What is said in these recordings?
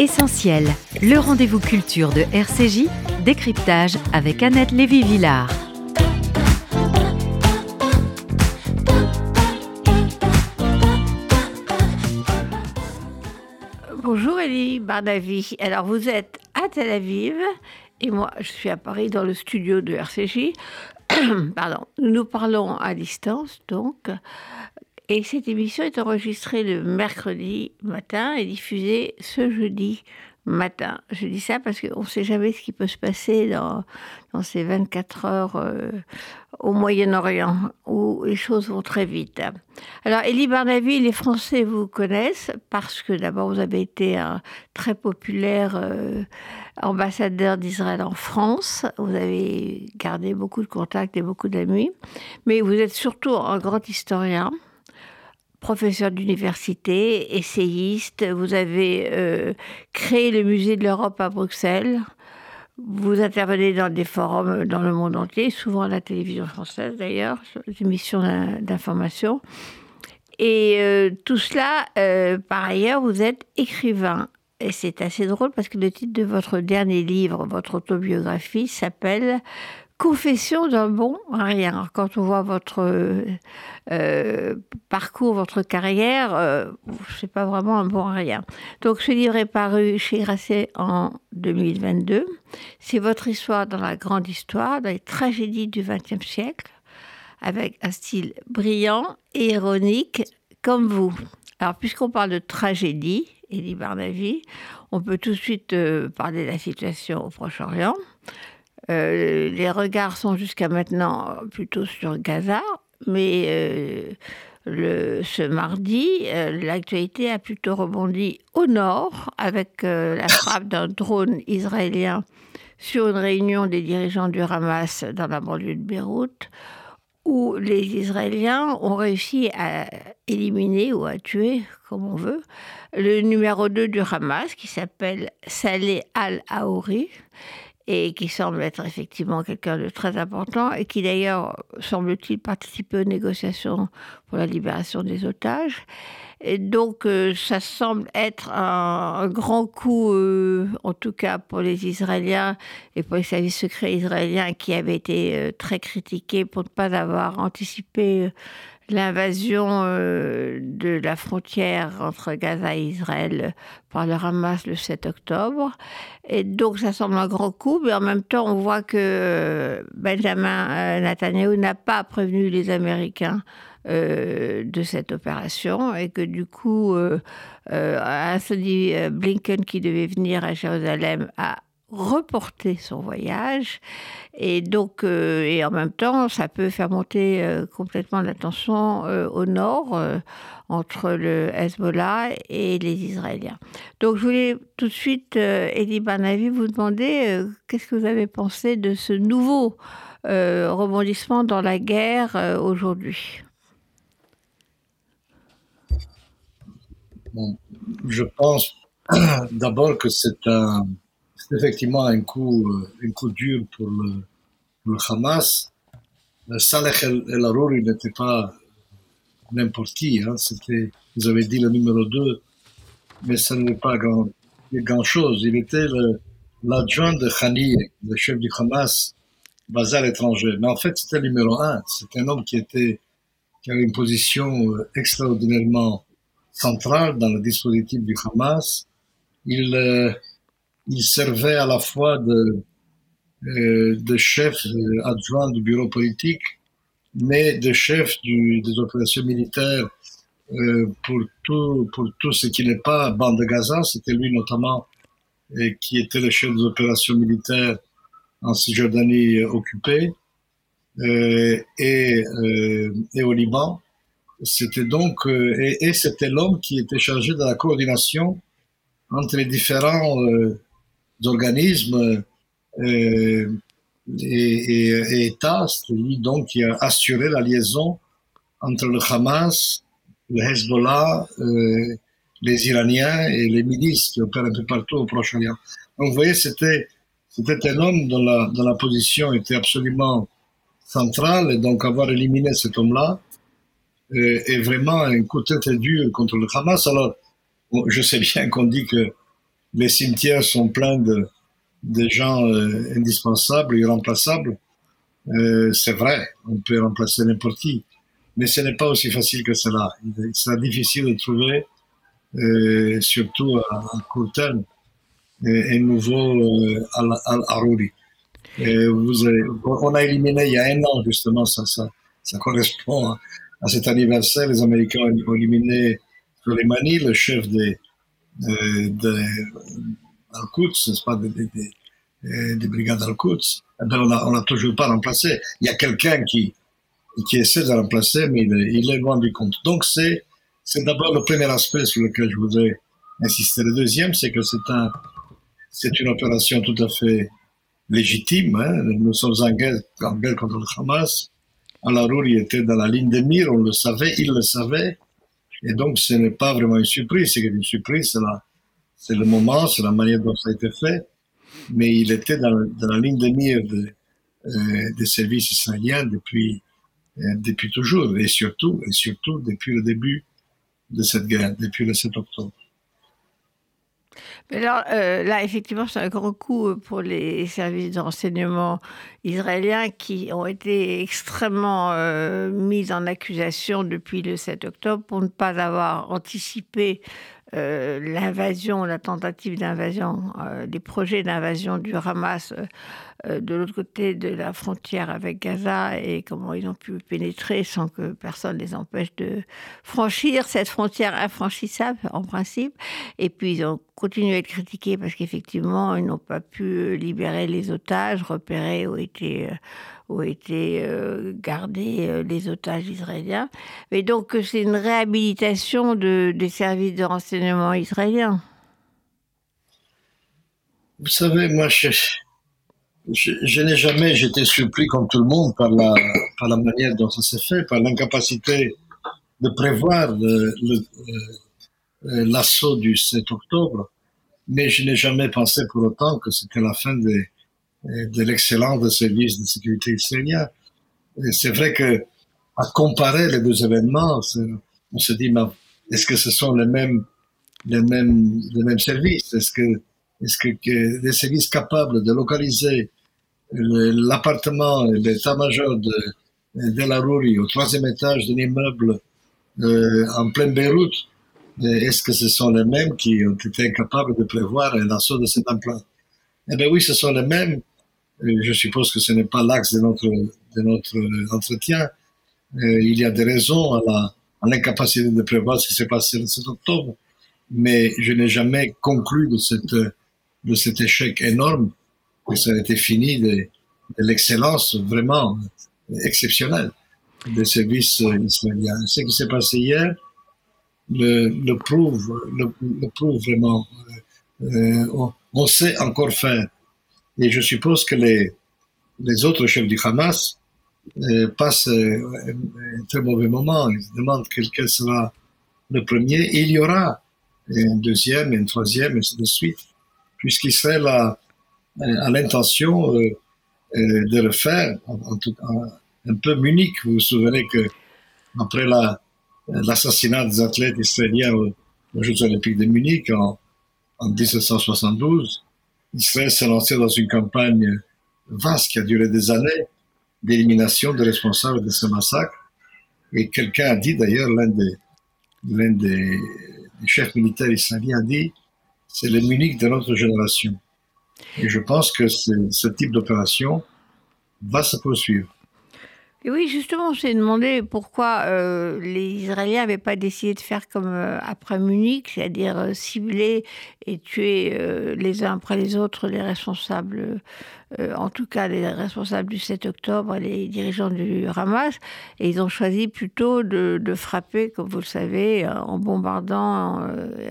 Essentiel, le rendez-vous culture de RCJ, décryptage avec Annette Lévy-Villard. Bonjour Elie Bardavi. Alors vous êtes à Tel Aviv et moi je suis à Paris dans le studio de RCJ. Pardon. Nous parlons à distance donc. Et cette émission est enregistrée le mercredi matin et diffusée ce jeudi matin. Je dis ça parce qu'on ne sait jamais ce qui peut se passer dans, dans ces 24 heures euh, au Moyen-Orient, où les choses vont très vite. Alors, Elie Barnavi, les Français vous connaissent parce que d'abord, vous avez été un très populaire euh, ambassadeur d'Israël en France. Vous avez gardé beaucoup de contacts et beaucoup d'amis. Mais vous êtes surtout un grand historien professeur d'université, essayiste. Vous avez euh, créé le musée de l'Europe à Bruxelles. Vous intervenez dans des forums dans le monde entier, souvent à la télévision française d'ailleurs, sur des émissions d'information. Et euh, tout cela, euh, par ailleurs, vous êtes écrivain. Et c'est assez drôle parce que le titre de votre dernier livre, votre autobiographie, s'appelle confession d'un bon rien. Quand on voit votre euh, parcours, votre carrière, euh, c'est pas vraiment un bon rien. Donc ce livre est paru chez Grasset en 2022. C'est votre histoire dans la grande histoire, dans les tragédies du XXe siècle, avec un style brillant et ironique comme vous. Alors puisqu'on parle de tragédie, Elie Barnavi, on peut tout de suite euh, parler de la situation au Proche-Orient. Euh, les regards sont jusqu'à maintenant plutôt sur Gaza, mais euh, ce mardi, euh, l'actualité a plutôt rebondi au nord avec la frappe d'un drone israélien sur une réunion des dirigeants du Hamas dans la banlieue de Beyrouth, où les Israéliens ont réussi à éliminer ou à tuer, comme on veut, le numéro 2 du Hamas, qui s'appelle Saleh al-Aouri, et qui semble être effectivement quelqu'un de très important et qui d'ailleurs semble-t-il participer aux négociations pour la libération des otages. Et donc euh, ça semble être un, grand coup, euh, en tout cas pour les Israéliens et pour les services secrets israéliens qui avaient été euh, très critiqués pour ne pas avoir anticipé l'invasion euh, de la frontière entre Gaza et Israël par le Hamas le 7 octobre. Et donc ça semble un grand coup, mais en même temps on voit que euh, Benjamin euh, Netanyahu n'a pas prévenu les Américains de cette opération et que du coup Anthony Blinken qui devait venir à Jérusalem a reporter son voyage. Et donc, euh, et en même temps, ça peut faire monter euh, complètement la tension euh, au nord entre le Hezbollah et les Israéliens. Donc, je voulais tout de suite, Elie Banavi, vous demander qu'est-ce que vous avez pensé de ce nouveau rebondissement dans la guerre aujourd'hui? je pense d'abord que c'est un effectivement un coup, euh, un coup dur pour le, pour le Hamas. Euh, Saleh El Arouri n'était pas n'importe qui. Hein. C'était, vous avez dit le numéro 2, mais ça n'est pas grand, grand chose. Il était l'adjoint de Khani, le chef du Hamas, basé à l'étranger. Mais en fait, c'était le numéro 1. C'était un homme qui était, qui avait une position euh, extraordinairement centrale dans le dispositif du Hamas. Il, il servait à la fois de, euh, de chef euh, adjoint du bureau politique, mais de chef du, des opérations militaires euh, pour, tout, pour tout ce qui n'est pas bande de Gaza. C'était lui notamment euh, qui était le chef des opérations militaires en Cisjordanie occupée euh, et, euh, et au Liban. C'était donc, et, et c'était l'homme qui était chargé de la coordination entre les différents organismes euh, et, et, États, lui donc qui a assuré la liaison entre le Hamas, le Hezbollah, euh, les Iraniens et les milices qui opèrent un peu partout au Proche-Orient. Donc vous voyez, c'était c'était un homme dont la, dont la position était absolument centrale, et donc avoir éliminé cet homme-là euh, est vraiment un coup tête dur contre le Hamas. Alors, je sais bien qu'on dit que les cimetières sont pleins de, gens euh, indispensables, irremplaçables. Euh, c'est vrai, on peut remplacer n'importe qui, mais ce n'est pas aussi facile que cela. Il sera difficile de trouver, euh, surtout à, court terme, un nouveau avez, on a éliminé il y a un an, justement, ça, correspond à, à cet anniversaire, les Américains ont éliminé Soleimani, le chef des, de, de Al-Quds, n'est-ce pas, des, des brigades Al-Quds. Eh on n'a toujours pas remplacé. Il y a quelqu'un qui, essaie de remplacer, mais il est, il loin du compte. Donc c'est, c'est d'abord le premier aspect sur lequel je voudrais insister. Le deuxième, c'est que c'est un, c'est une opération tout à fait légitime. Hein. Nous sommes en guerre, en guerre contre le Hamas. Al-Arouri était dans la ligne de mire, on le savait, il le savait. Et donc, ce n'est pas vraiment une surprise. C'est une surprise, c'est, le moment, c'est la manière dont ça a été fait. Mais il était dans, dans la ligne de mire de, euh, des services israéliens depuis, euh, depuis toujours. Et surtout, et surtout depuis le début de cette guerre, depuis le 7 octobre. Alors, euh, là, effectivement, c'est un grand coup euh, pour les services de renseignement israéliens qui ont été extrêmement euh, mis en accusation depuis le 7 octobre pour ne pas avoir anticipé l'invasion, la tentative d'invasion, les projets d'invasion du Hamas de l'autre côté de la frontière avec Gaza et comment ils ont pu pénétrer sans que personne les empêche de franchir cette frontière infranchissable en principe. Et puis ils ont continué à être critiqués parce qu'effectivement ils n'ont pas pu libérer les otages, repérer où étaient où étaient euh, gardés euh, les otages israéliens. Mais donc c'est une réhabilitation de, des services de renseignement israéliens. Vous savez, moi, je, je, je n'ai jamais, j'étais surpris comme tout le monde par la, par la manière dont ça s'est fait, par l'incapacité de prévoir l'assaut du 7 octobre. Mais je n'ai jamais pensé pour autant que c'était la fin des, de l'excellence des services de sécurité israéliens. C'est vrai que à comparer les deux événements, on se dit, est-ce que ce sont les mêmes, les mêmes, les mêmes services? Est-ce que, est-ce que des services capables de localiser l'appartement et l'état-major de, de la Rouri au troisième étage d'un immeuble euh, en pleine Beyrouth, est-ce que ce sont les mêmes qui ont été incapables de prévoir un assaut de cette ampleur Eh bien oui, ce sont les mêmes, je suppose que ce n'est pas l'axe de notre, de notre entretien. Euh, il y a des raisons à l'incapacité de prévoir ce qui s'est passé le 7 octobre, mais je n'ai jamais conclu de, cette, de cet échec énorme que ça a été fini de, l'excellence vraiment exceptionnelle des services israéliens. Ce qui s'est passé hier le, le prouve, le, prouve vraiment. Euh, on, sait encore faire et je suppose que les, les autres chefs du Hamas euh, passent euh, un très mauvais moment. Ils se demandent quel, sera le premier. Et il y aura un deuxième, un troisième, et ainsi de suite, puisqu'Israël a, a l'intention euh, euh, de le faire, en, en tout, un peu Munich. Vous vous souvenez que après l'assassinat des athlètes israéliens aux, Jeux olympiques de Munich en, en 1772, Israël s'est lancé dans une campagne vaste qui a duré des années d'élimination des responsables de ce massacre. Et quelqu'un a dit d'ailleurs, l'un des, l'un des, chefs militaires israéliens a dit, c'est le Munich de notre génération. Et je pense que ce type d'opération va se poursuivre. Et oui, justement, on s'est demandé pourquoi euh, les Israéliens n'avaient pas décidé de faire comme euh, après Munich, c'est-à-dire euh, cibler et tuer les uns après les autres les responsables, en tout cas les responsables du 7 octobre, les dirigeants du Hamas. Et ils ont choisi plutôt de, frapper, comme vous le savez, en bombardant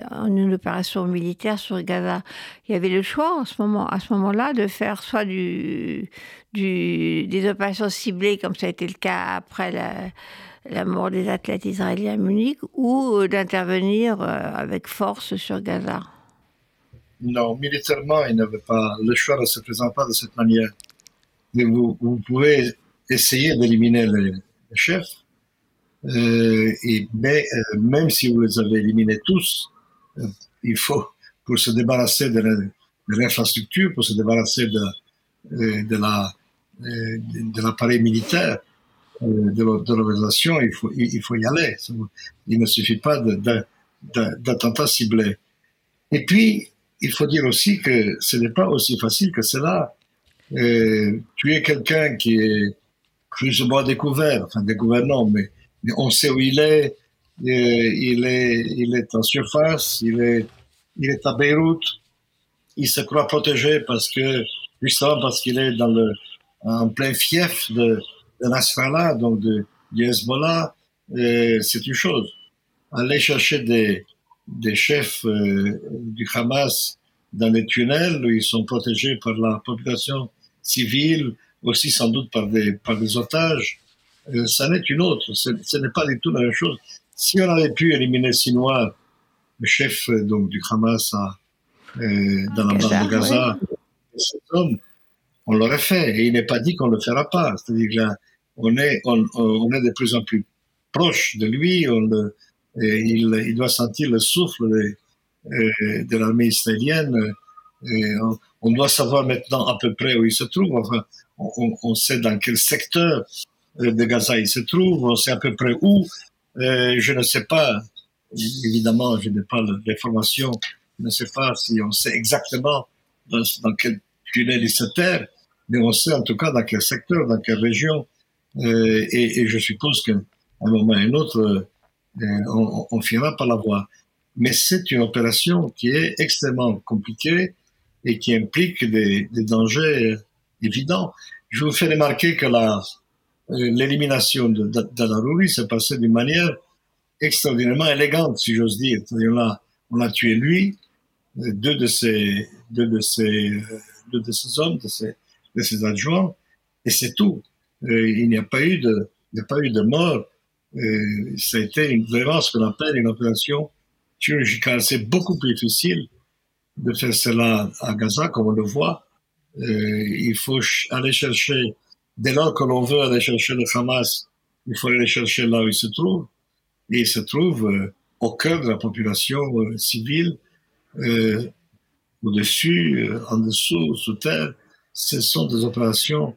en une opération militaire sur Gaza. Il y avait le choix à ce moment-là de faire soit du, des opérations ciblées, comme ça a été le cas après la mort des athlètes israéliens à Munich ou d'intervenir avec force sur Gaza? Non, militairement, il n'avait pas, le choix ne se présente pas de cette manière. Vous, pouvez essayer d'éliminer les, chefs, euh, mais euh, même si vous les avez éliminés tous, euh, il faut pour se débarrasser de l'infrastructure, pour se débarrasser de, de la de l'appareil militaire de l'organisation, il faut, il faut y aller. Il ne suffit pas d'attentats ciblés. Et puis, il faut dire aussi que ce n'est pas aussi facile que cela. Euh, tuer quelqu'un qui est plus ou moins découvert, enfin découvert non, mais, on sait où il est, il est, il est en surface, il est, il est à Beyrouth, il se croit protégé parce que, justement parce qu'il est dans le, en plein fief de, de Nasrallah, donc de, du Hezbollah, euh, c'est une chose. Aller chercher des, des chefs euh, du Hamas dans les tunnels où ils sont protégés par la population civile, aussi sans doute par des, par des otages, euh, ça n'est une autre. Ce, n'est pas du tout la même chose. Si on avait pu éliminer Sinoir, le chef donc du Hamas à, dans la bande de Gaza, on l'aurait fait. Et il n'est pas dit qu'on ne le fera pas. C'est-à-dire on est, on, on, est de plus en plus proche de lui. Il, doit sentir le souffle de, euh, l'armée israélienne. On, doit savoir maintenant à peu près où il se trouve. Enfin, on, sait dans quel secteur euh, de Gaza il se trouve. On sait à peu près où. Euh, je ne sais pas. Évidemment, je n'ai pas l'information. Je ne sais pas si on sait exactement dans, dans quel tunnel il se terre mais on sait en tout cas dans quel secteur, dans quelle région. Euh, et, je suppose qu'à un moment ou un autre, euh, on, finira par la voir. Mais c'est une opération qui est extrêmement compliquée et qui implique des, dangers évidents. Je vous fais remarquer que euh, l'élimination de, de, s'est passée d'une manière extraordinairement élégante, si j'ose dire. On a, tué lui, euh, deux de ses, deux de ses, deux de ses hommes, de ses, de ses adjoints, et c'est tout. Euh, il n'y a pas eu de, il n'y a pas eu de mort. Euh, ça a été vraiment ce qu'on appelle une opération chirurgicale. C'est beaucoup plus difficile de faire cela à Gaza, comme on le voit. Euh, il faut aller chercher, dès lors que l'on veut aller chercher le Hamas, il faut aller chercher là où il se trouve. Et il se trouve euh, au cœur de la population euh, civile, euh, au-dessus, en dessous, sous terre ce sont des opérations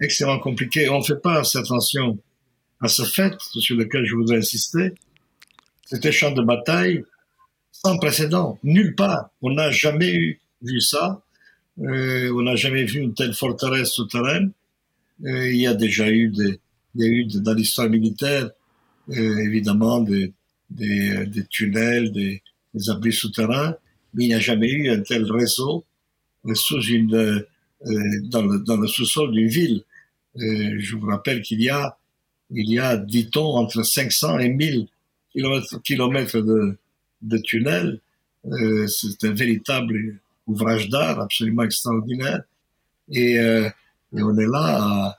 extrêmement compliquées. On ne fait pas assez attention à ce fait sur lequel je voudrais insister. C'était champ de bataille sans précédent. Nulle part. On n'a jamais vu ça. Euh, on n'a jamais vu une telle forteresse souterraine. Euh, il y a déjà eu des, il y a eu dans l'histoire militaire, euh, évidemment, des, des, tunnels, des, des, abris souterrains, mais il n'y a jamais eu un tel réseau sous une dans le, dans le sous-sol d'une ville. Euh, je vous rappelle qu'il y a, il y a, dit-on, entre 500 et 1000 kilomètres, de, tunnels. Euh, c'est un véritable ouvrage d'art absolument extraordinaire. Et, euh, on est là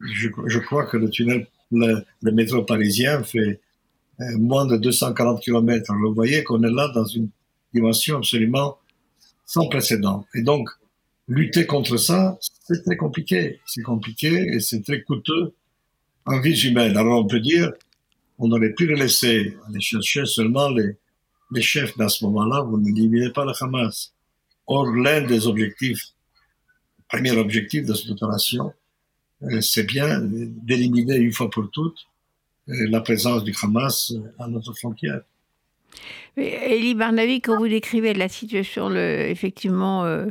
je, crois que le tunnel, le, le métro parisien fait moins de 240 km. Alors vous voyez qu'on est là dans une dimension absolument sans précédent. Et donc, lutter contre ça, c'est très compliqué. C'est compliqué et c'est très coûteux en vie humaine. Alors on peut dire, on aurait pu le laisser aller chercher seulement les, les chefs dans ce moment-là, vous n'éliminez pas le Hamas. Or, l'un des objectifs, le premier objectif de cette opération, euh, c'est bien d'éliminer une fois pour toutes euh, la présence du Hamas à notre frontière. Elie Barnavi, quand vous décrivez la situation, effectivement, euh,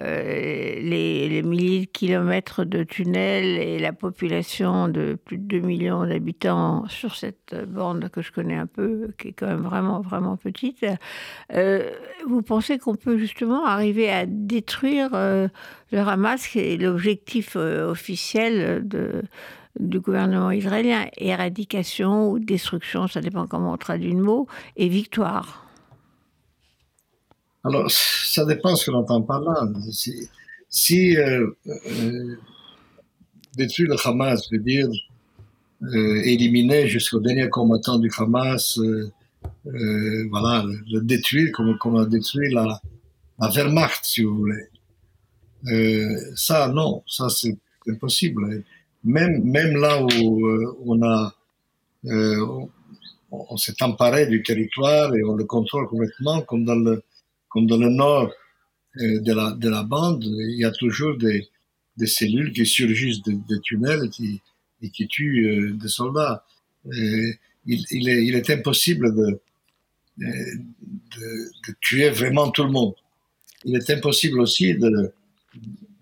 euh, les, milliers de kilomètres de tunnels et la population de plus de 2 millions d'habitants sur cette bande que je connais un peu, qui est quand même vraiment, vraiment petite, euh, vous pensez qu'on peut justement arriver à détruire euh, le Hamas, est l'objectif euh, officiel de du gouvernement israélien, éradication ou destruction, ça dépend comment on traduit le mot, et victoire Alors, ça dépend ce que l'on entend par là. Si, euh, euh, détruire le Hamas veut dire euh, éliminer jusqu'au dernier combattant du Hamas, voilà, le, détruire comme, comme on a détruit la, la Wehrmacht, si vous voulez. Ça, non, ça c'est impossible même, même là où euh, on a, euh, on, s'est emparé du territoire et on le contrôle complètement, comme dans le, comme dans le nord euh, de, la, de la bande, il y a toujours des, des cellules qui surgissent des, tunnels et qui, et qui tuent euh, des soldats. il, il, est, il est impossible de, de, de, tuer vraiment tout le monde. Il est impossible aussi de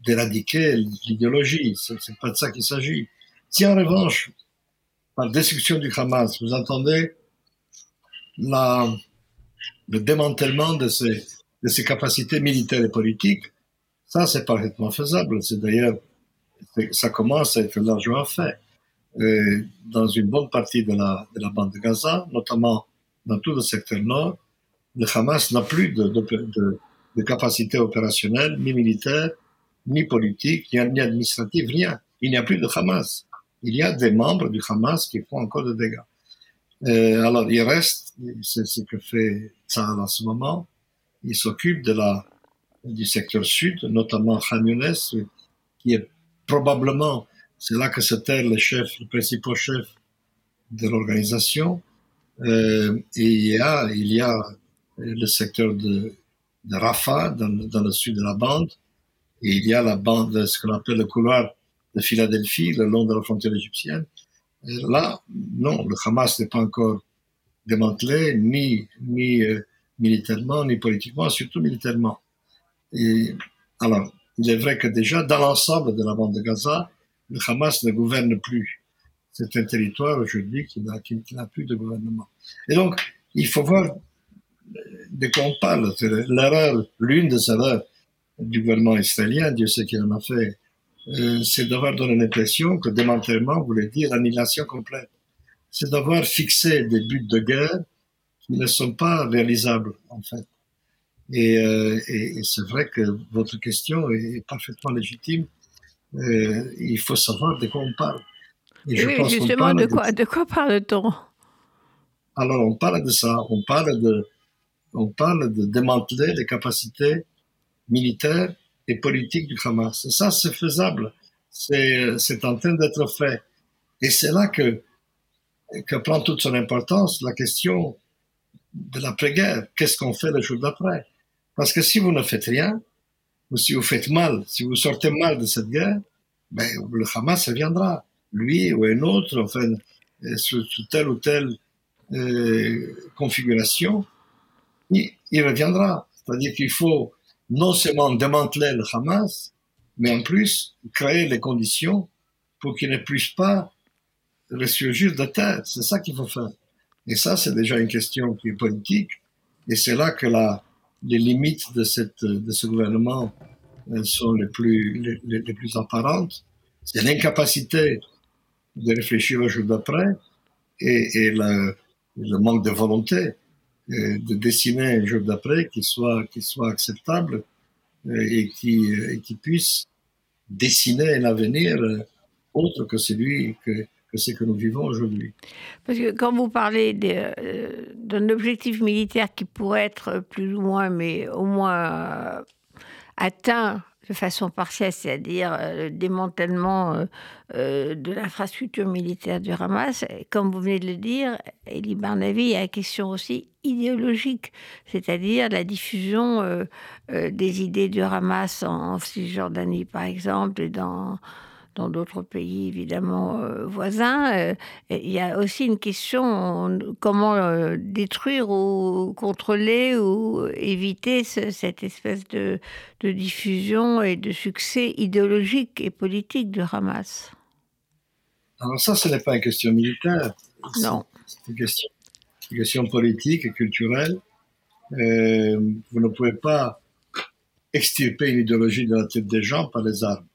d'éradiquer l'idéologie. C'est pas de ça qu'il s'agit. Si en revanche, par destruction du Hamas, vous entendez la, le démantèlement de ses, de ses capacités militaires et politiques, ça c'est parfaitement faisable. C'est d'ailleurs, ça commence à être largement fait. Et dans une bonne partie de la, de la bande de Gaza, notamment dans tout le secteur nord, le Hamas n'a plus de, de, de, capacité opérationnelle, ni militaire, ni politique, ni, ni administrative, rien. Il n'y a plus de Hamas. Il y a des membres du Hamas qui font encore des dégâts. Euh, alors, il reste, c'est ce que fait ça en ce moment, il s'occupe de la, du secteur sud, notamment Khan qui est probablement, c'est là que se terre le chef, le principal chef de l'organisation. Euh, et il y a, il y a le secteur de, de Rafah, dans, dans, le sud de la bande, et il y a la bande, ce qu'on appelle le couloir de Philadelphie, le long de la frontière égyptienne. là, non, le Hamas n'est pas encore démantelé, ni, ni euh, militairement, ni politiquement, surtout militairement. Et, alors, il est vrai que déjà, dans l'ensemble de la bande de Gaza, le Hamas ne gouverne plus. C'est un territoire aujourd'hui qui n'a, qui, n'a plus de gouvernement. Et donc, il faut voir de quoi on parle. L'erreur, l'une des erreurs du gouvernement israélien, Dieu sait qu'il en a fait, euh, c'est d'avoir donné l'impression que démantèlement voulait dire annihilation complète. C'est d'avoir fixé des buts de guerre qui ne sont pas réalisables, en fait. Et, euh, et, c'est vrai que votre question est parfaitement légitime. Euh, il faut savoir de quoi on parle. Et je oui, pense justement, de quoi, de quoi parle-t-on? Alors, on parle de ça. On parle de, on parle de démanteler les capacités militaires et politique du Hamas. Ça, c'est faisable. C'est en train d'être fait. Et c'est là que, que prend toute son importance la question de l'après-guerre. Qu'est-ce qu'on fait le jour d'après? Parce que si vous ne faites rien, ou si vous faites mal, si vous sortez mal de cette guerre, ben, le Hamas reviendra. Lui ou un autre, enfin, euh, sous, telle ou telle euh, configuration, il reviendra. C'est-à-dire qu'il faut non seulement démanteler le Hamas, mais en plus créer les conditions pour qu'il ne puisse pas ressurgir de terre. C'est ça qu'il faut faire. Et ça, c'est déjà une question qui est politique. Et c'est là que la, les limites de, cette, de ce gouvernement euh, sont les plus, les, les plus apparentes. C'est l'incapacité de réfléchir au jour d'après et, et le, le manque de volonté de dessiner un jour d'après qui soit, qui soit acceptable euh, et qui, et qui puisse dessiner un avenir euh, autre que celui que, que que nous vivons aujourd'hui. Parce que quand vous parlez euh, d'un objectif militaire qui pourrait être plus ou moins, mais au moins atteint de façon partielle, c'est-à-dire euh, le démantèlement euh, euh, de l'infrastructure militaire du Hamas. Comme vous venez de le dire, Elie Barnavi, il y a une question aussi idéologique, c'est-à-dire la diffusion des idées du Hamas en, en Cisjordanie, par exemple, et dans dans d'autres pays évidemment euh, voisins. Euh, il y a aussi une question comment euh, détruire ou contrôler ou éviter cette espèce de, de, diffusion et de succès idéologique et politique du Hamas. Alors ça, ce n'est pas une question militaire. Non. C'est une question, une question, politique et culturelle. vous ne pouvez pas extirper une idéologie de la tête des gens par les armes.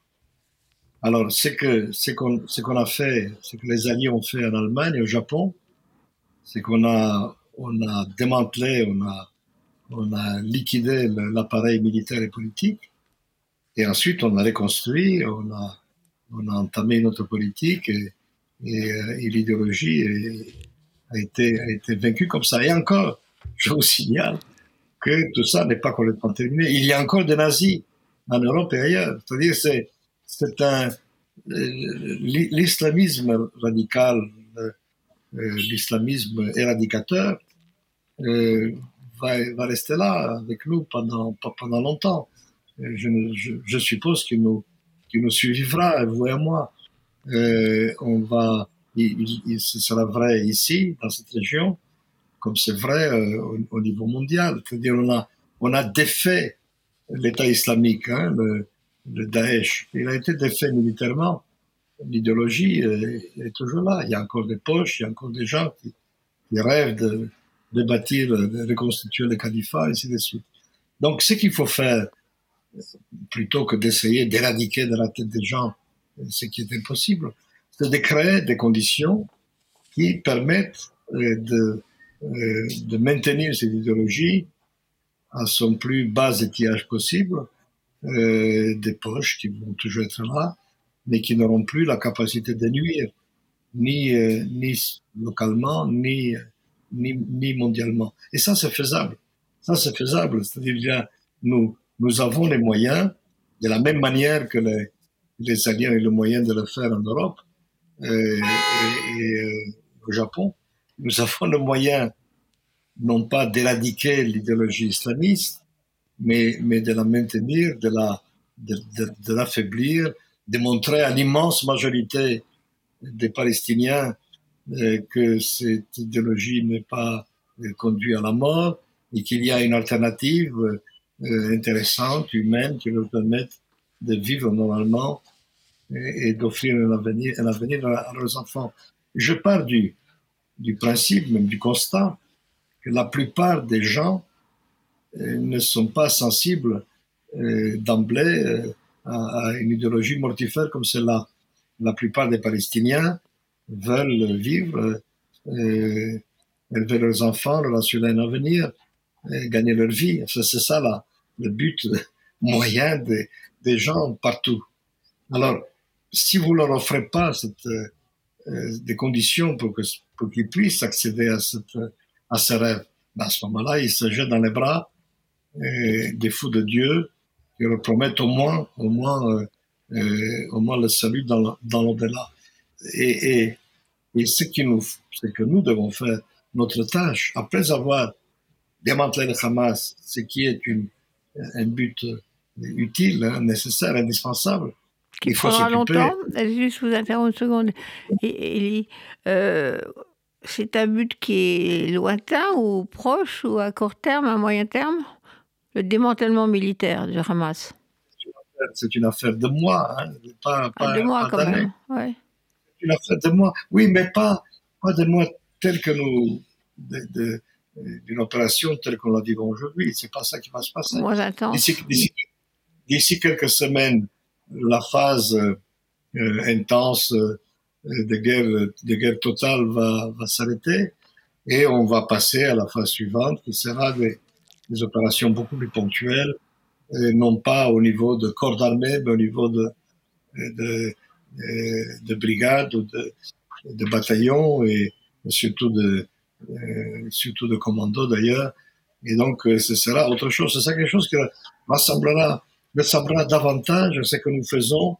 Alors, ce que ce qu'on a fait, ce que les Alliés ont fait en Allemagne et au Japon, c'est qu'on a on a démantelé, on a on a liquidé l'appareil militaire et politique, et ensuite on a reconstruit, on a on a entamé notre politique et, et, euh, l'idéologie a été a été vaincue comme ça. Et encore, je vous signale que tout ça n'est pas complètement terminé. Il y a encore des nazis en Europe et ailleurs. C'est-à-dire c'est c'est un l'islamisme radical, l'islamisme éradicateur va, va, rester là avec nous pendant, pendant longtemps. Je, suppose qu'il nous, qu'il nous suivra, vous et moi. on va, il, ce sera vrai ici, dans cette région, comme c'est vrai au, au, niveau mondial. C'est-à-dire, on a, on a défait l'État islamique, hein, le Daesh. Il a été défait militairement. L'idéologie est, toujours là. Il y a encore des poches, il y a encore des gens qui, rêvent de, de, bâtir, de reconstituer le califat, et ainsi de suite. Donc, ce qu'il faut faire, plutôt que d'essayer d'éradiquer de la tête des gens ce qui est impossible, c'est de créer des conditions qui permettent de, de maintenir cette idéologie à son plus bas étiage possible, euh, des poches qui vont toujours être là, mais qui n'auront plus la capacité de nuire, ni, euh, ni localement, ni, ni, ni, mondialement. Et ça, c'est faisable. Ça, c'est faisable. C'est-à-dire, nous, nous avons les moyens, de la même manière que les, les Alliés ont le moyen de le faire en Europe euh, et, et euh, au Japon, nous avons le moyen non pas d'éradiquer l'idéologie islamiste, mais, mais de la maintenir, de la, de, de, de l'affaiblir, de montrer à l'immense majorité des Palestiniens euh, que cette idéologie n'est pas euh, conduite à la mort et qu'il y a une alternative euh, intéressante, humaine, qui leur permette de vivre normalement et, d'offrir un avenir, un avenir à, à leurs enfants. Je pars du, du principe, même du constat, que la plupart des gens ne sont pas sensibles euh, d'emblée euh, à, une idéologie mortifère comme celle-là. La plupart des Palestiniens veulent vivre, euh, élever leurs enfants, leur assurer un avenir, gagner leur vie. C'est ça là, le but moyen des, gens partout. Alors, si vous leur offrez pas cette, euh, des conditions pour qu'ils pour qu'ils puissent accéder à cette à ses rêves. À ce moment-là, il se jette dans les bras euh, des fous de Dieu qui leur promettent au moins, au moins, euh, euh, au moins le salut dans, dans l'au-delà. Et, et, et ce, qui nous, ce que nous devons faire, notre tâche, après avoir démantelé le Hamas, ce qui est une, un but utile, hein, nécessaire, indispensable, il faut s'occuper. longtemps? Juste vous interrompre une seconde. Élie, euh, c'est un but qui est lointain ou proche ou à court terme, à moyen terme? Le démantèlement militaire du Hamas. C'est une affaire de mois, hein, pas, pas ah, de mois quand même. Ouais. C'est une affaire de mois, oui, mais pas, pas de mois tels que nous, d'une opération telle qu'on la vivons aujourd'hui. C'est pas ça qui va se passer. Moins intense. D'ici quelques semaines, la phase euh, intense euh, de guerre, de guerre totale va, va s'arrêter et on va passer à la phase suivante qui sera des, des opérations beaucoup plus ponctuelles, non pas au niveau de corps d'armée, mais au niveau de, de, de, de brigades ou de, de bataillons et surtout de, euh, surtout de commandos d'ailleurs. Et donc, ce sera autre chose. C'est ça quelque chose qui rassemblera, ressemblera davantage ce que nous faisons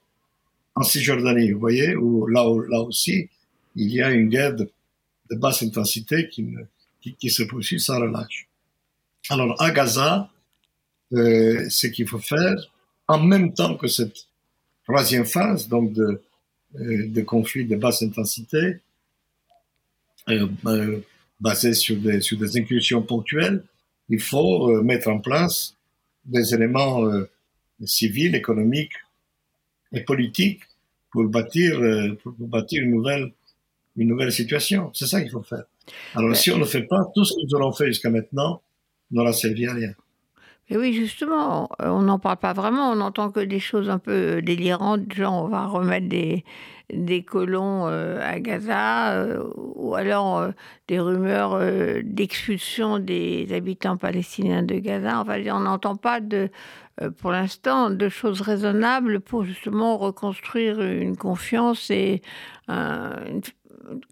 en Cisjordanie, vous voyez, où là, aussi, il y a une guerre de, basse intensité qui, qui, se poursuit sans relâche. Alors, à Gaza, euh, ce qu'il faut faire, en même temps que cette troisième phase, donc de, euh, de conflit de basse intensité, euh, euh basé sur des, sur des incursions ponctuelles, il faut euh, mettre en place des éléments euh, civils, économiques, et politique pour bâtir, euh, pour bâtir une nouvelle, une nouvelle situation. C'est ça qu'il faut faire. Alors, si on ne fait pas, tout ce que nous aurons fait jusqu'à maintenant servi à rien. Mais oui, justement, on n'en parle pas vraiment, on n'entend que des choses un peu délirantes, genre on va remettre des, des colons euh, à Gaza, euh, ou alors euh, des rumeurs euh, d'expulsion des habitants palestiniens de Gaza. Enfin, on n'entend pas euh, pour l'instant de choses raisonnables pour justement reconstruire une confiance et une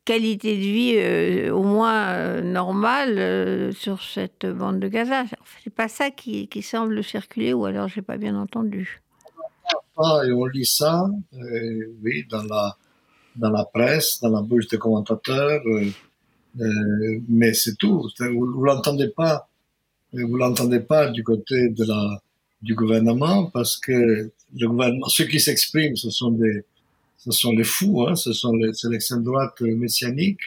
qualité de vie euh, au moins euh, normale euh, sur cette bande de Gaza. C'est pas ça qui, qui, semble circuler ou alors j'ai pas bien entendu. Ah, et on lit ça, oui, dans la, dans la presse, dans la bouche des commentateurs, mais c'est tout. Vous, vous l'entendez pas, vous l'entendez pas du côté de la du gouvernement parce que le gouvernement, ceux qui s'expriment, ce sont des, ce sont les fous, hein, ce sont les, c'est l'extrême droite messianique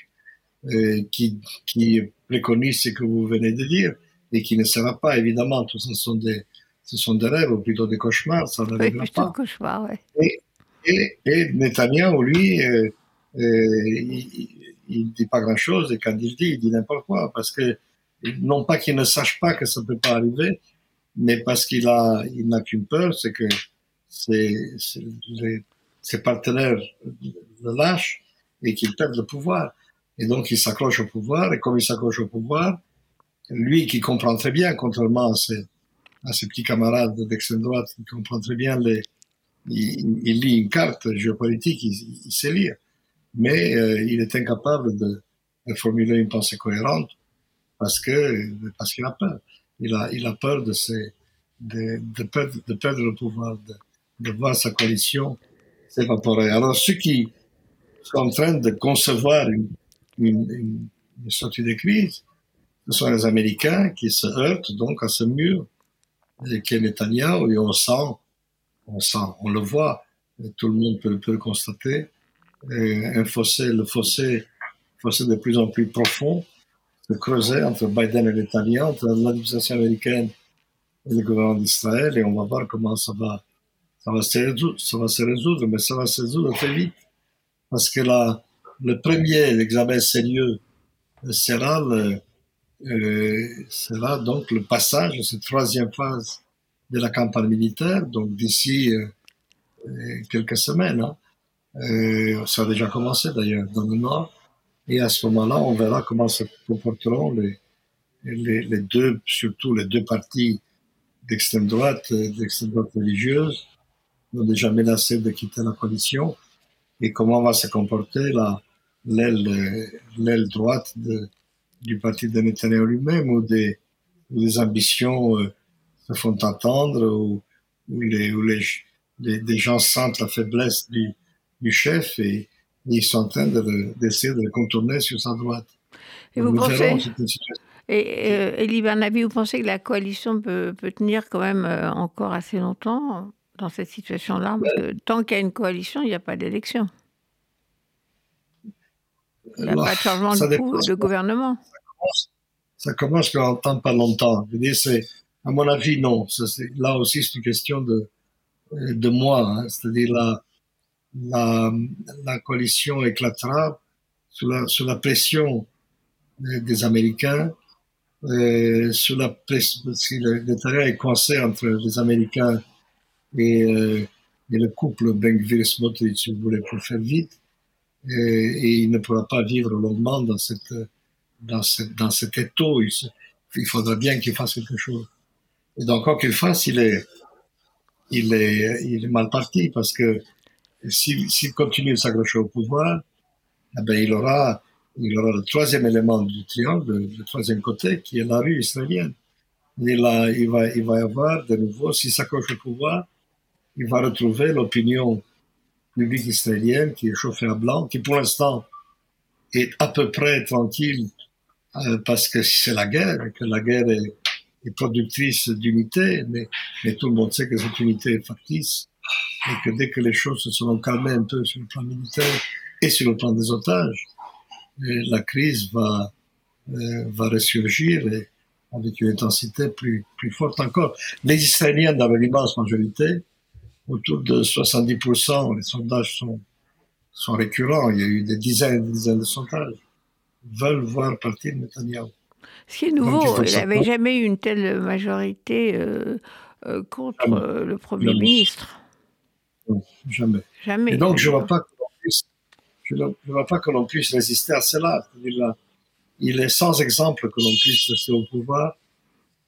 euh, qui, qui préconise ce que vous venez de dire et qui ne sera pas évidemment. Tout ça, ce sont des, ce sont des rêves ou plutôt des cauchemars. Ça n'arrivera Oui, pas. cauchemar, ouais. Et, et, et Netanyahu, lui, euh, euh, il, il dit pas grand-chose et quand il dit, il dit n'importe quoi parce que non pas qu'il ne sache pas que ça peut pas arriver, mais parce qu'il a, il n'a qu'une peur, c'est que ses, les- ses partenaires le lâchent et qu'il perde le pouvoir. Et donc il s'accroche au pouvoir et comme il s'accroche au pouvoir, lui qui comprend très bien, contrairement à ses, à ses petits camarades d'extrême droite, qui comprend très bien les, il, il lit une carte géopolitique, il, il sait lire, mais euh, il est incapable de, de formuler une pensée cohérente parce que parce qu'il a peur. Il a il a peur de ses, de, de, perdre, de perdre le pouvoir, de, de voir sa coalition Alors ceux qui sont en train de concevoir une, une, une, sortie de crise, ce sont les Américains qui se heurtent donc à ce mur euh, qui est Netanyahu et on sent, on sent, on le voit, tout le monde peut, peut le constater, euh, un fossé, le fossé, fossé de plus en plus profond se creusait entre Biden et Netanyahu, entre l'administration américaine et le gouvernement d'Israël, et on va voir comment ça va, ça va se résoudre, mais ça va se résoudre très vite, parce que la, le premier examen sérieux sera le, euh, sera donc le passage de cette troisième phase de la campagne militaire, donc d'ici euh, euh, quelques semaines. Hein. Euh, ça a déjà commencé d'ailleurs dans le Nord. Et à ce moment-là, on verra comment se comporteront les, deux, surtout les deux partis d'extrême droite, euh, d'extrême droite religieuse, qui ont déjà menacé de quitter la coalition, et comment va se comporter la, l'aile, droite de, du parti de Netanyahu lui-même, où des, où des ambitions euh, se font entendre, où, où, les, où les, les, des gens sentent la faiblesse du, du chef et, ils sont en train de le- d'essayer de le contourner sur sa droite. Et vous Nous pensez, situation- et, euh, vous pensez que la coalition peut, peut tenir quand même euh, encore assez longtemps? Dans cette situation-là Parce que tant qu'il y a une coalition, il n'y a pas d'élection. Il n'y a Bah, pas de changement de, gouvernement. commence- ça commence qu'on n'entend pas longtemps. Je veux dire, c'est, à mon avis, non. Ça, là aussi, c'est une question de, de moi. hein. C'est-à-dire, la, la, la coalition éclatera sous la, sous la pression des Américains, euh, sous la pression, si le, le terrain est coincé entre les Américains et, euh, et le couple Ben-Gvir-Smotrich, si voulez, pour faire vite, et, et il ne pourra pas vivre longuement dans cette, dans, cette, dans cet étau. Il, il faudra bien qu'il fasse quelque chose. Et donc, quoi qu'il fasse, il est, il est, il est mal parti parce que s'il continue de s'accrocher au pouvoir, eh ben, il aura, il aura le troisième élément du triangle, le, le troisième côté, qui est la rue israélienne. Et là, il va, il va y avoir de nouveau, s'il s'accroche au pouvoir, il va retrouver l'opinion publique israélienne qui est chauffée à blanc, qui pour l'instant est à peu près tranquille euh, parce que c'est la guerre, et que la guerre est, est productrice d'unité, mais, mais tout le monde sait que cette unité est factice et que dès que les choses se seront calmées un peu sur le plan militaire et sur le plan des otages, euh, la crise va, euh, va ressurgir et avec une intensité plus, plus forte encore. Les Israéliens, dans leur immense majorité, autour de 70%, les sondages sont, sont récurrents, il y a eu des dizaines et des dizaines de sondages, veulent voir partir Netanyahu. Ce qui est Donc, nouveau, faut il n'avait jamais eu une telle majorité euh, euh, contre Jamais. euh, le Premier Jamais. ministre. Non, jamais. Jamais. Et donc, je ne vois pas que l'on puisse, je ne je vois pas que l'on puisse résister à cela. Il est sans exemple que l'on puisse rester au pouvoir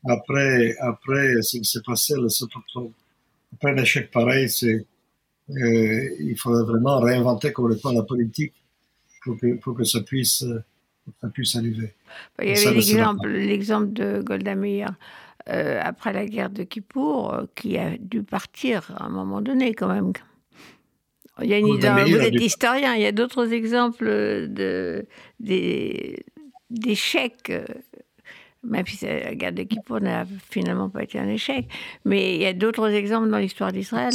après, après ce qui s'est passé le 7 octobre. Après un échec pareil, c'est, euh, il faudrait vraiment réinventer complètement la politique pour que, pour que ça puisse, ça puisse arriver. Il y avait l'exemple, l'exemple de Golda Meir euh, après la guerre de Kippour, euh, qui a dû partir à un moment donné quand même. Il y a une Golda idée- Meir vous êtes dû- historien, il y a d'autres exemples de, des, d'échec, euh, même si la guerre de Kippour n'a finalement pas été un échec. Mais il y a d'autres exemples dans l'histoire d'Israël.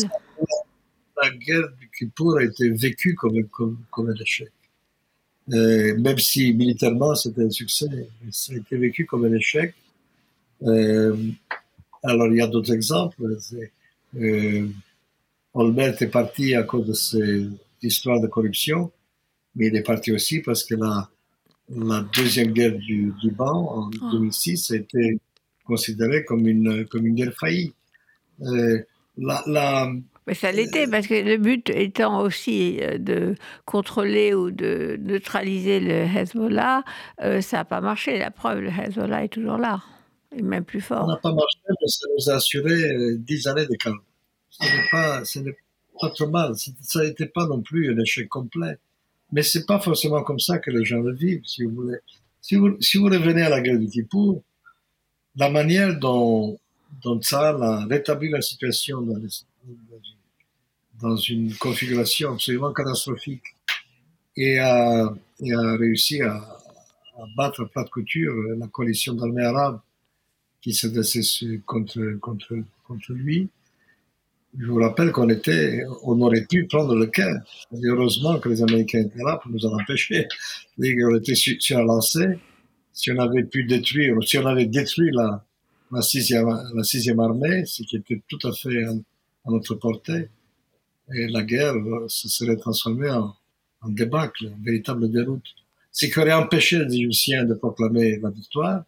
La guerre de Kippour a été vécue comme, comme, comme un échec. Euh, même si militairement c'était un succès, ça a été vécu comme un échec. Euh, alors il y a d'autres exemples. Euh, Olmert est parti à cause de cette histoire de corruption, mais il est parti aussi parce que la, la deuxième guerre du Liban en 2006 ah. a été considérée comme une, comme une guerre faillie. Euh, la, la, mais ça l'était, parce que le but étant aussi euh, de contrôler ou de neutraliser le Hezbollah, euh, ça n'a pas marché. La preuve, le Hezbollah est toujours là, et même plus fort. Ça n'a pas marché, mais ça nous a assuré 10 euh, années de calme. Ce n'est pas, pas trop mal. Ça n'était pas non plus un échec complet. Mais c'est pas forcément comme ça que les gens le vivent, si vous voulez. Si vous, si vous revenez à la guerre du Kippour, la manière dont, dont ça a rétabli la situation dans les, dans une configuration absolument catastrophique et a, réussi à, battre à plat de couture la coalition d'armées arabes qui s'est contre, contre, contre lui. Je vous rappelle qu'on était, on aurait pu prendre le Caire. Heureusement que les Américains étaient là pour nous en empêcher. On était sur la lancée. Si on avait pu détruire, si on avait détruit la, la sixième, la sixième armée, ce qui était tout à fait à notre portée, et la guerre se serait transformée en, en débâcle, en véritable déroute. Ce qui aurait empêché les Égyptiens de proclamer la victoire,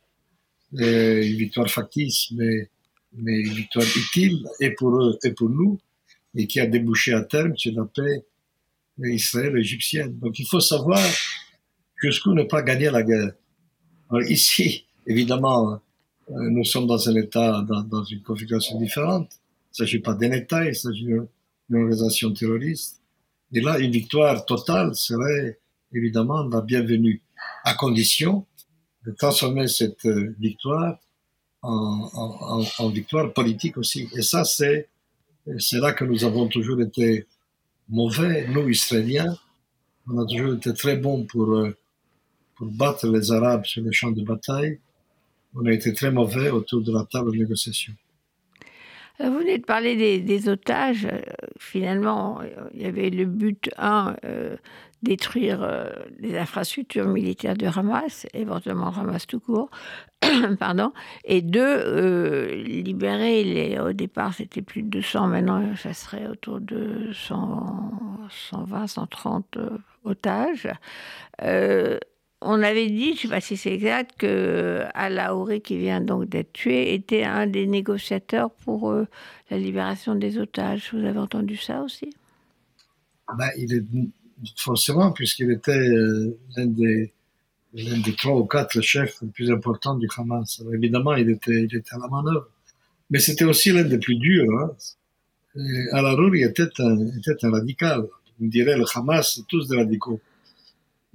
une victoire factice, mais, mais une victoire utile, et pour eux et pour nous, et qui a débouché à terme sur la paix israélo-égyptienne. Donc il faut savoir jusqu'où ne pas gagner la guerre. Alors ici, évidemment, euh, nous sommes dans un état, dans, dans une configuration différente. Il ne s'agit pas d'un État, il s'agit une organisation terroriste. Et là, une victoire totale serait évidemment la bienvenue, à condition de transformer cette euh, victoire en, victoire politique aussi. Et ça, c'est, c'est là que nous avons toujours été mauvais, nous, Israéliens. On a toujours été très bons pour, euh, pour battre les Arabes sur les champs de bataille. On a été très mauvais autour de la table de négociation. Euh, vous venez de parler des, otages. Euh, finalement, il y avait le but, un, euh, détruire les infrastructures militaires de Hamas, éventuellement Hamas tout court, pardon, et deux, libérer les. Au départ, c'était plus de 200, maintenant, ça serait autour de 120, 130 otages on avait dit, je ne sais pas si c'est exact, que Alaouri, qui vient donc d'être tué, était un des négociateurs pour euh, la libération des otages. Vous avez entendu ça aussi? Ben, il est, Forcément, puisqu'il était euh, l'un des, des, trois ou quatre chefs les plus importants du Hamas. évidemment, il était, il était à la manœuvre. Mais c'était aussi l'un des plus durs. Hein. Alaouri était un, était un radical. On dirait le Hamas, tous des radicaux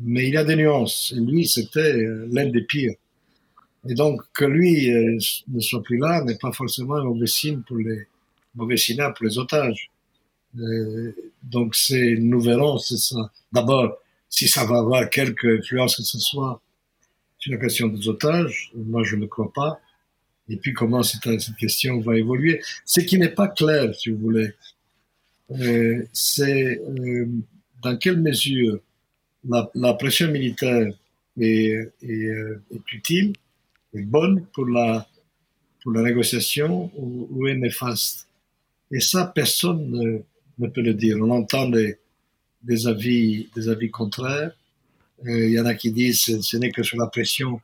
mais il y a des nuances. Et lui, c'était euh, l'un des pires. Et donc, que lui euh, ne soit plus là n'est pas forcément un mauvais signe pour les, mauvais signal pour les otages. Euh, donc, c'est, nous verrons, c'est ça. D'abord, si ça va avoir quelque influence que ce soit sur la question des otages, moi je ne crois pas. Et puis comment cette, question va évoluer. Ce qui n'est pas clair, si vous voulez, euh, c'est euh, dans quelle mesure la, pression militaire est, euh, est, utile, est bonne pour la, pour la négociation ou, est néfaste. Et ça, personne ne, peut le dire. On entend des, avis, des avis contraires. Euh, il y en a qui disent ce, ce n'est que sur la pression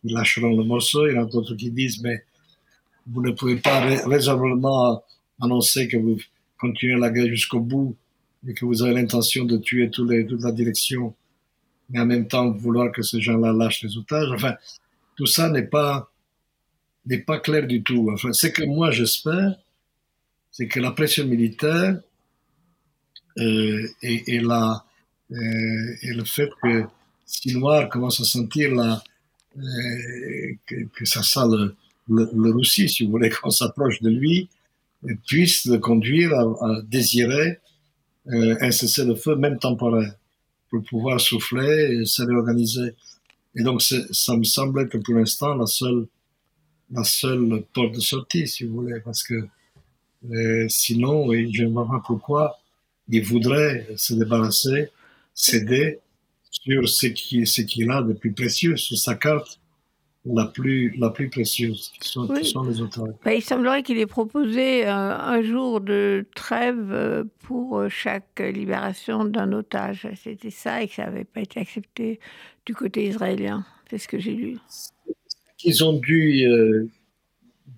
qu'ils lâcheront le morceau. Il y en a d'autres qui disent mais vous ne pouvez pas raisonnablement annoncer que vous continuez la guerre jusqu'au bout et que vous avez l'intention de tuer toute la direction, mais en même temps vouloir que ces gens-là lâchent les otages. Enfin, tout ça n'est pas, n'est pas clair du tout. Enfin, ce que moi j'espère, c'est que la pression militaire et, et, la, euh, et le fait que Sinoir commence à sentir la, euh, que, que, ça sent le, le, le Russie, si vous voulez, qu'on s'approche de lui, puisse le conduire à, à désirer euh, un cessez-le-feu, même temporaire, pour pouvoir souffler et se réorganiser. Et donc, ça me semble être pour l'instant la seule, la seule porte de sortie, si vous voulez, parce que euh, sinon, et je ne vois pas pourquoi, il voudrait se débarrasser, céder sur ce qu'il ce qu'il a de plus précieux, sur sa carte la plus, la plus précieuse, qui sont, les autorités. Bah, il semblerait qu'il ait proposé euh, un jour de trêve euh, pour chaque libération d'un otage. C'était ça et que ça n'avait pas été accepté du côté israélien. C'est ce que j'ai lu. Ils ont dû, euh,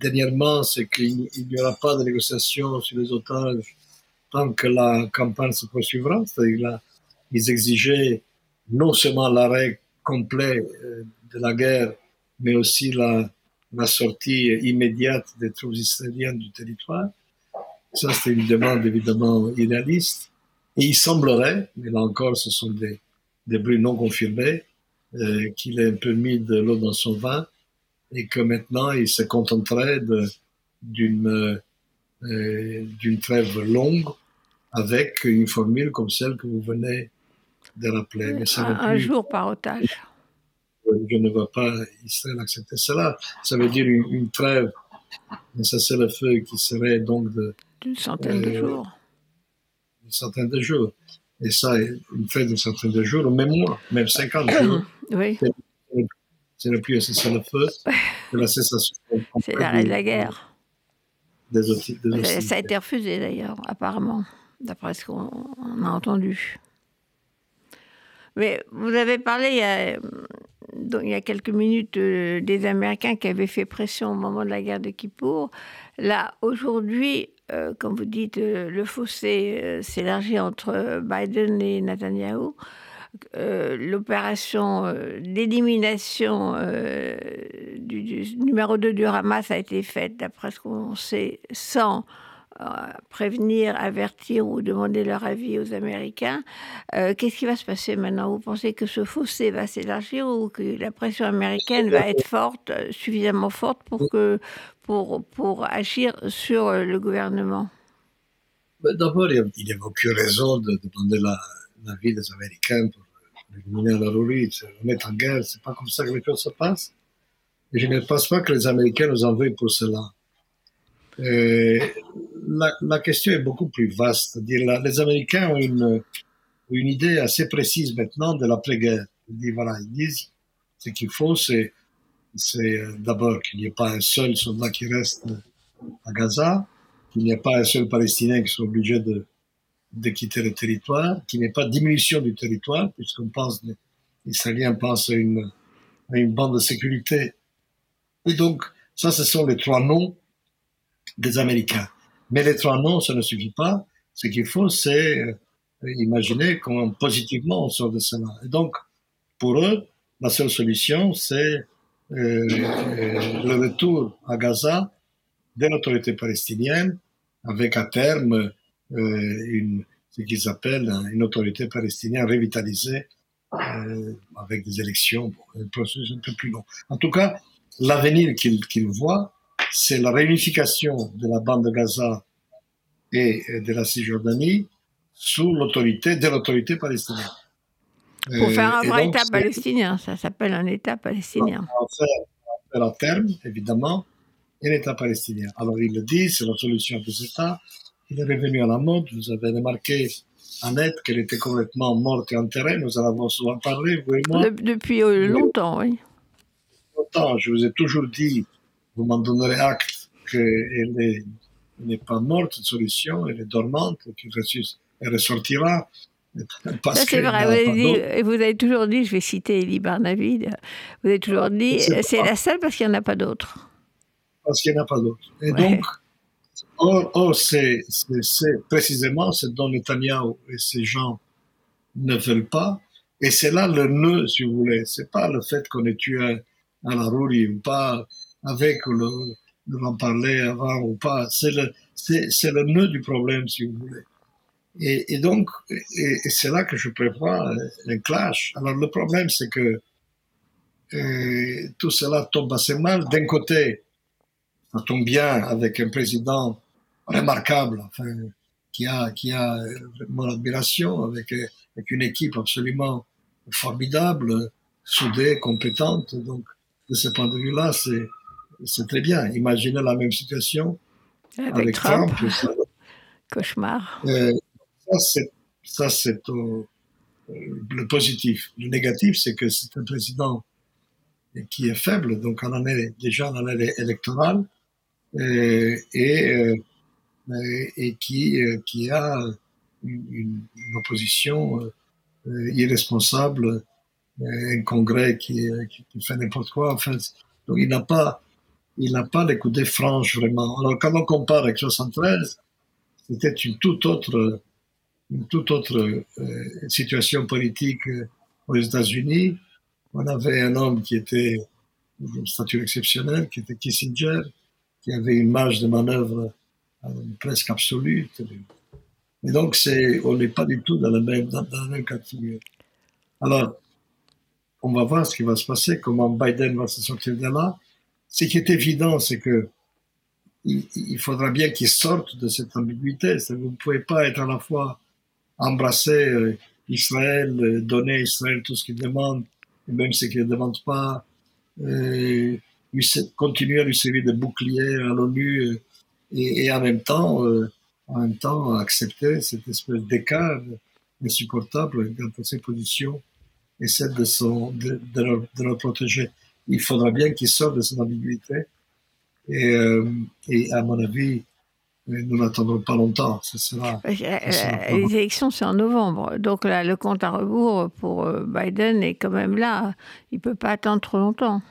dernièrement, c'est qu'il n'y aura pas de négociation sur les otages tant que la campagne se poursuivra. C'est-à-dire ils exigeaient non seulement l'arrêt complet de la guerre, mais aussi la, sortie immédiate des troupes israéliennes du territoire. Ça, c'est une demande évidemment idéaliste. Et il semblerait, mais là encore, ce sont des, des bruits non confirmés, euh, qu'il ait un peu mis de l'eau dans son vin et que maintenant il se contenterait d'une euh, d'une trêve longue avec une formule comme celle que vous venez de rappeler. Mais ça un, un jour par otage je ne vois pas Israël accepter cela. Ça veut dire une, trêve, mais ça c'est le feu qui serait donc de... D'une centaine de euh, jours. Une centaine de jours. Et ça, une trêve d'une centaine de jours, ou même moins, même 50 jours. oui. C'est le plus c'est le feu, c'est la cessation. C'est l'arrêt de la guerre. Des des ça a été refusé d'ailleurs, apparemment, d'après ce qu'on a entendu. Mais vous avez parlé il y a, quelques minutes euh, des Américains qui avaient fait pression au moment de la guerre de Kippour. Là, aujourd'hui, euh, comme vous dites, euh, le fossé s'élargit entre Biden et Netanyahu. L'opération d'élimination du, du, numéro 2 du Hamas a été faite, d'après ce qu'on sait, sans prévenir, avertir ou demander leur avis aux Américains. Euh, qu'est-ce qui va se passer maintenant? Vous pensez que ce fossé va s'élargir ou que la pression américaine va être forte, suffisamment forte pour, que, pour, pour agir sur le gouvernement? Ben, D'abord, il n'y a aucune raison de demander l'avis des Américains pour éliminer la rouille, se remettre en guerre. C'est pas comme ça que les choses se passent. Je ne pense pas que les Américains nous en veuillent pour cela. Euh, la, question est beaucoup plus vaste. Dire, les Américains ont une, une idée assez précise maintenant de l'après-guerre. Ils disent, voilà, ils disent ce qu'il faut, c'est, c'est euh, d'abord qu'il n'y ait pas un seul soldat qui reste à Gaza, qu'il n'y ait pas un seul Palestinien qui soit obligé de, de quitter le territoire, qu'il n'y ait pas de diminution du territoire, puisqu'on pense, les Israéliens pensent à une, à une bande de sécurité. Et donc, ça, ce sont les trois noms des Américains. Mais les trois noms, ça ne suffit pas. Ce qu'il faut, c'est euh, imaginer comment positivement on sort de cela. Et donc, pour eux, la seule solution, c'est euh, euh, le retour à Gaza de l'autorité palestinienne, avec à terme une, ce qu'ils appellent une autorité palestinienne revitalisée, avec des élections, un processus un peu plus long. En tout cas, l'avenir qu'ils voient, c'est la réunification de la bande de Gaza et de la Cisjordanie sous l'autorité de l'autorité palestinienne. Pour faire un vrai État palestinien, ça s'appelle un État palestinien. On va faire, à terme, évidemment, un État palestinien. Alors il le dit, c'est la solution de cet État. Il est revenu à la mode. Vous avez remarqué, Annette, qu'elle était complètement morte et enterrée. Nous en avons souvent parlé, vous et moi. depuis euh, longtemps, oui. Longtemps. Je vous ai toujours dit vous m'en donnerez acte qu'elle n'est pas morte, cette solution, elle est dormante, qu'elle ressortira. c'est vrai, vous avez, dit, vous avez, toujours dit, je vais citer Elie Barnavid, vous avez toujours dit, c'est la seule parce qu'il n'y en a pas d'autre. Parce qu'il n'y en a pas d'autre. Et donc, or, c'est précisément ce dont Netanyahu et ces gens ne veulent pas. Et c'est là le nœud, si vous voulez. C'est pas le fait qu'on ait tué à la rourie ou pas avec le, en parler avant ou pas. C'est le, c'est, le nœud du problème, si vous voulez. Et, donc, c'est là que je prévois un clash. Alors le problème, c'est que euh, tout cela tombe assez mal. D'un côté, ça tombe bien avec un président remarquable, enfin, qui a, qui a vraiment l'admiration, avec, avec une équipe absolument formidable, soudée, compétente. Donc, de ce point de vue-là, c'est, c'est très bien. Imaginez la même situation avec, Trump. Cauchemar. Euh, ça, c'est, c'est le positif. Le négatif, c'est que c'est un président qui est faible, donc en année, déjà en année électorale, et, et, et qui, qui a une, une opposition euh, irresponsable, un congrès qui, qui, fait n'importe quoi. Enfin, donc il n'a pas, il n'a pas l'écoute franche vraiment. Alors quand on compare avec 73, c'était une toute autre, une toute autre euh, situation politique euh, aux États-Unis. On avait un homme qui était d'une stature exceptionnelle, qui était Kissinger, qui avait une marge de manœuvre presque absolue. Et donc, c'est, on n'est pas du tout dans, la même, dans, dans même cas de figure. Alors, on va voir ce qui va se passer, comment Biden va se sortir de là. Ce qui est évident, c'est que il, faudra bien qu'il sorte de cette ambiguïté. Vous ne pouvez pas être à la fois embrasser euh, Israël, euh, donner à Israël tout ce qu'il demande, et même ce qu'il ne demande pas, euh, continuer à lui servir de bouclier à l'ONU et, en même temps en même temps accepter cette espèce d'écart insupportable entre ses positions et celle de, son, de, de, leur, protéger. Il faudra bien qu'il sorte de son ambiguïté. Et, euh, et à mon avis, nous n'attendrons pas longtemps. Ce sera, euh, euh, les élections, c'est en novembre. Donc là, le compte à rebours pour Biden est quand même là. Il ne peut pas attendre trop longtemps.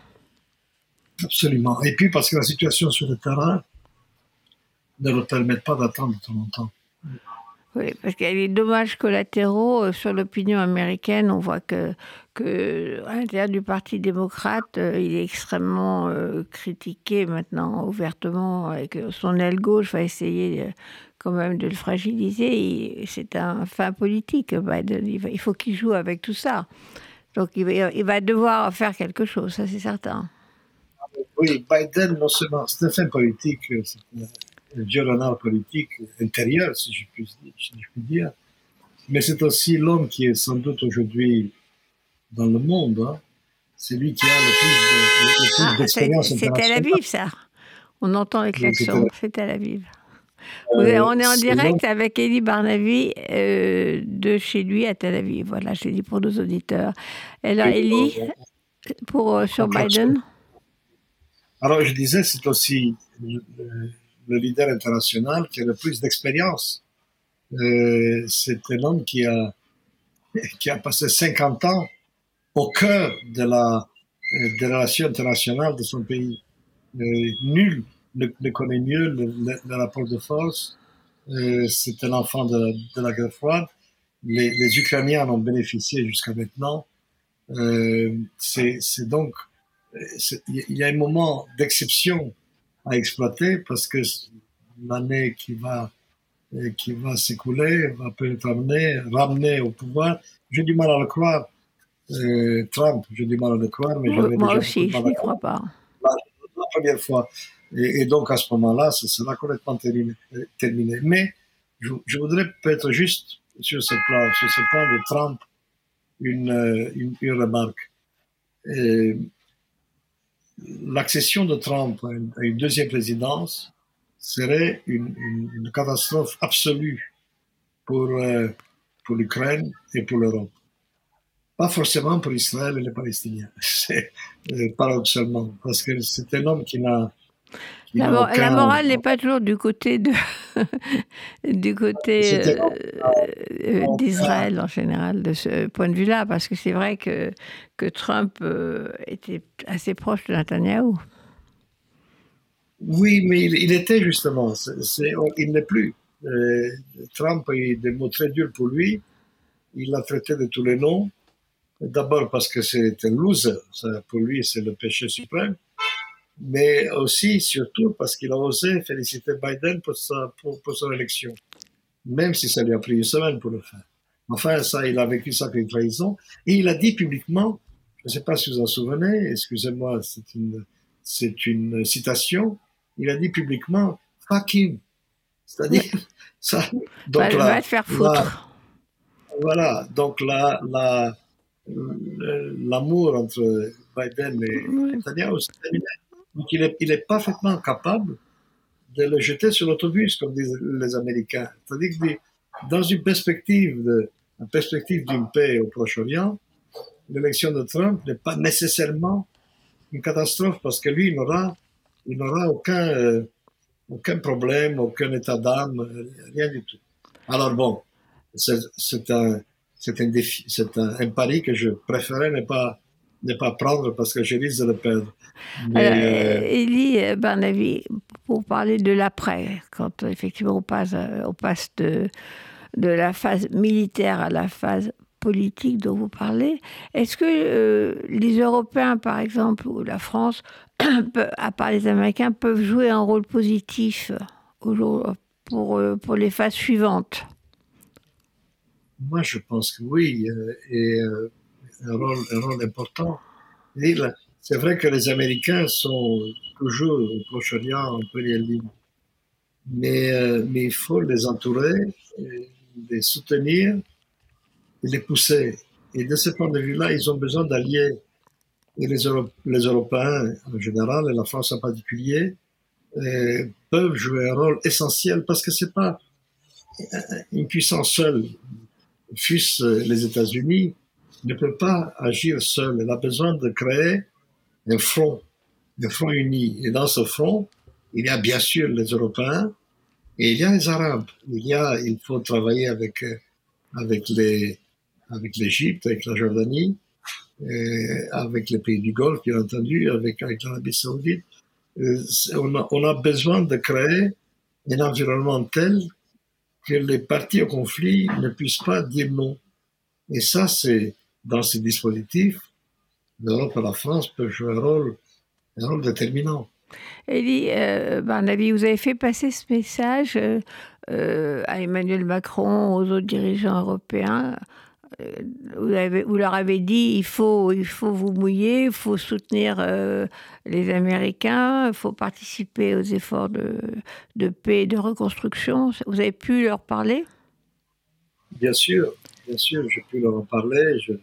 Absolument. Et puis parce que la situation sur le terrain ne leur permettent pas d'attendre trop longtemps. Oui, parce qu'il y a des dommages collatéraux euh, sur l'opinion américaine. On voit que, que à l'intérieur du Parti démocrate, euh, il est extrêmement euh, critiqué maintenant ouvertement et que son aile gauche va essayer quand même de le fragiliser. C'est un fin politique, Biden. Il, faut qu'il joue avec tout ça. Donc il va, il va devoir faire quelque chose, ça c'est certain. Oui, Biden, non seulement c'est un fin politique, violonneur politique intérieur, si je puis, dire. Mais c'est aussi l'homme qui est sans doute aujourd'hui dans le monde. Hein. C'est lui qui a le plus, ah, d'expérience C'est Tel Aviv, ça. On entend les klaxons. C'est Tel Aviv. Euh, on est en direct avec Elie Barnavi euh, de chez lui à Tel Aviv. Voilà, je l'ai dit pour nos auditeurs. Alors, Elie, pour, euh, sur Biden? Alors, je disais, c'est aussi le leader international qui a le plus d'expérience. Euh, c'est un homme qui a, qui a passé 50 ans au cœur de la, des relations internationales de son pays. Euh, nul ne, connaît mieux le, rapport de force. Euh, c'est un enfant de, la guerre froide. Les, les Ukrainiens en ont bénéficié jusqu'à maintenant. Euh, c'est donc, il y a un moment d'exception à exploiter parce que l'année qui va euh, qui va s'écouler va peut-être ramener, ramener au pouvoir. J'ai du mal à le croire. Euh, Trump, j'ai du mal à le croire, mais moi aussi, je n'y crois pas. La, première fois. Et, donc à ce moment-là, ce sera complètement terminé. terminé. Mais je, voudrais peut-être juste sur ce plan, sur ce point de Trump, une, euh, une, une remarque. Et, l'accession de Trump à une, deuxième présidence serait une, une, catastrophe absolue pour, euh, pour l'Ukraine et pour l'Europe. Pas forcément pour Israël et les Palestiniens, c'est euh, paradoxalement, parce que c'est un homme qui n'a la, morale n'est pas toujours du côté de du côté euh, euh, d'Israël en général de ce point de vue-là, parce que c'est vrai que que Trump euh, était assez proche de Netanyahu. Oui, mais il, était justement. il n'est plus. Trump a eu des mots très durs pour lui. Il l'a traité de tous les noms. D'abord parce que c'est un loser. pour lui, c'est le péché suprême mais aussi, surtout, parce qu'il a osé féliciter Biden pour, sa, pour, son élection, même si ça lui a pris une semaine pour le faire. Enfin, ça, il a vécu ça comme une trahison. Et il a dit publiquement, je ne sais pas si vous en souvenez, excusez-moi, c'est une, c'est une citation, il a dit publiquement, fuck him. C'est-à-dire, ça. Donc, va, va te faire foutre. voilà, donc la, la, l'amour entre Biden et Netanyahu, donc il est, il est parfaitement capable de le jeter sur l'autobus, comme disent les Américains. C'est-à-dire que dans une perspective, de, une perspective d'une paix au Proche-Orient, l'élection de Trump n'est pas nécessairement une catastrophe parce que lui, il n'aura, il n'aura aucun, euh, aucun problème, aucun état d'âme, rien du tout. Alors bon, c'est, c'est un, c'est un défi, c'est un, un, pari que je préférais ne pas, ne pas prendre parce que je risque de le perdre. Mais, euh, Elie euh, Barnaby, pour parler de l'après, quand effectivement on passe, on passe de, de la phase militaire à la phase politique dont vous parlez, est-ce que euh, les Européens, par exemple, ou la France, à part les Américains, peuvent jouer un rôle positif pour, euh, pour les phases suivantes? Moi, je pense que oui, euh, et un, rôle, important. C'est vrai que les Américains sont toujours au Proche-Orient en première ligne, mais, mais il faut les entourer, les soutenir les pousser. Et de ce point de vue-là, ils ont besoin d'alliés. Et les, les, Européens en général, et la France en particulier, euh, peuvent jouer un rôle essentiel parce que c'est pas une puissance seule, fût-ce les États-Unis, ne peut pas agir seule. Elle a besoin de créer un front, un front uni. Et dans ce front, il y a bien sûr les Européens et il y a les Arabes. Il y a, il faut travailler avec, avec les, avec l'Égypte, avec la Jordanie, avec les pays du Golfe, bien entendu, avec, avec l'Arabie saoudite. On a, on a, besoin de créer un environnement tel que les partis au conflit ne puissent pas dire non. Et ça, c'est dans ces dispositifs, l'Europe et la France peuvent jouer un rôle, un rôle déterminant. Elie euh, Barnaby, vous avez fait passer ce message euh, euh, à Emmanuel Macron, aux autres dirigeants européens, euh, vous, avez, vous, leur avez dit il faut, il faut vous mouiller, il faut soutenir euh, les Américains, il faut participer aux efforts de, de, paix et de reconstruction. Vous avez pu leur parler? Bien sûr, bien sûr, j'ai pu leur en parler. Je,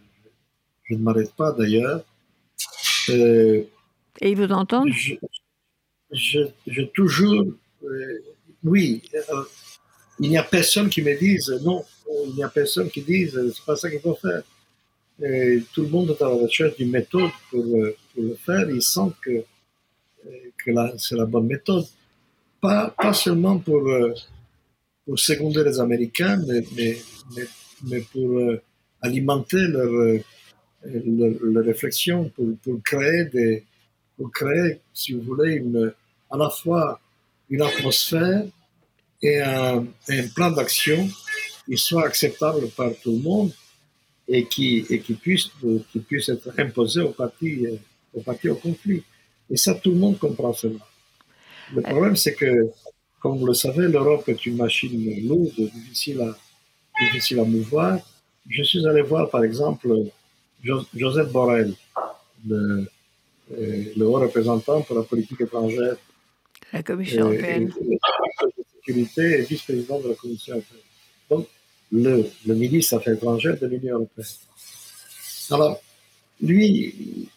je ne m'arrête pas d'ailleurs. Euh, et ils vous entendent je, je, toujours. oui, il n'y a personne qui me dise non il n'y a personne qui dise c'est pas ça qu'il faut faire. Et tout le monde est à la recherche d'une méthode pour, euh, pour, le faire. Il sent que, euh, que c'est la bonne méthode. Pas, pas seulement pour, euh, pour seconder les Américains, mais, mais, mais, pour alimenter leur, leur, réflexion, pour, créer des, pour créer, si vous voulez, à la fois une atmosphère et un, plan d'action qui soit acceptable par tout le monde et qui, et qui, puisse, qui puisse être imposé au parti, au parti au conflit. Et ça, tout le monde comprend cela. Le problème, c'est que, comme vous le savez, l'Europe est une machine lourde, difficile à, difficile à mouvoir. Je suis allé voir, par exemple, Joseph Borrell, le, euh, le haut représentant pour la politique étrangère. La Commission européenne. la sécurité et vice-président de la Commission européenne. Donc, le, le ministre Affaires étrangères de l'Union européenne. Alors, lui,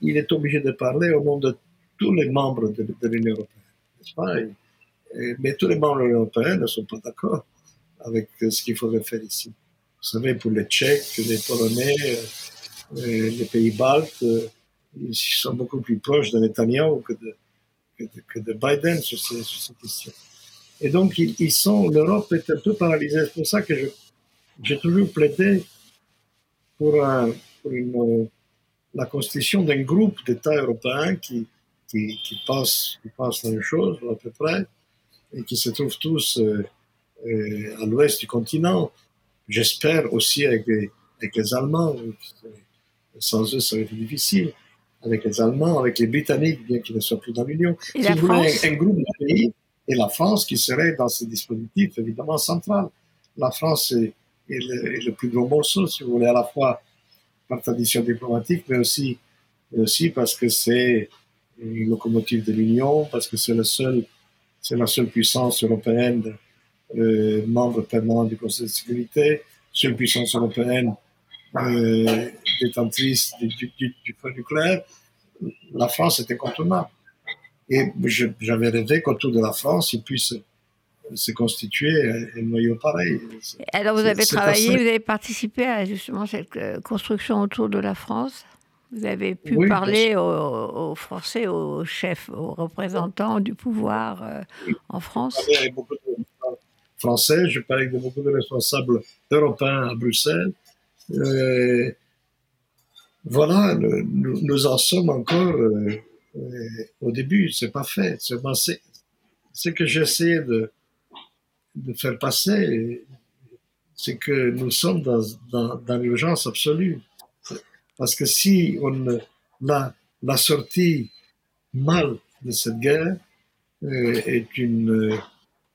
il est obligé de parler au nom de tous les membres de, de l'Union européenne, n'est-ce pas? Mais tous les membres de l'Union européenne ne sont pas d'accord avec ce qu'il faudrait faire ici. Vous savez, pour les Tchèques, les Polonais, les pays baltes, euh, ils sont beaucoup plus proches de Netanyahu que de, Biden sur ces, sur questions. Et donc, ils, sont, l'Europe est un peu paralysée. C'est pour ça que j'ai toujours plaidé pour, la constitution d'un groupe d'États européens qui, qui, qui, pensent, la même chose, à peu près, et qui se trouvent tous euh, euh, à l'ouest du continent. J'espère aussi avec les Allemands, sans eux, ça aurait été difficile, avec les Allemands, avec les Britanniques, bien qu'ils ne soient plus dans l'Union. Si vous voulez un, un groupe de pays, et la France qui serait dans ce dispositif évidemment central. La France est, est le, le, plus gros morceau, si vous voulez, à la fois par tradition diplomatique, mais aussi, mais aussi parce que c'est une locomotive de l'Union, parce que c'est le seul, c'est la seule puissance européenne, euh, membre permanent du Conseil de sécurité, seule puissance européenne euh, détentrice du, du, du, feu nucléaire, la France était contournable. Et j'avais rêvé qu'autour de la France, il puisse se constituer un noyau pareil. Alors vous avez travaillé, vous avez participé à justement cette euh, construction autour de la France Vous avez pu parler aux, Français, aux chefs, aux représentants du pouvoir euh, en France Je parlais avec beaucoup de Français, je parlais avec beaucoup de responsables européens à Bruxelles. Euh, voilà, nous, en sommes encore au début, c'est pas fait. Ce que j'essaie de, de faire passer, c'est que nous sommes dans, l'urgence absolue. Parce que si on la, la sortie mal de cette guerre euh,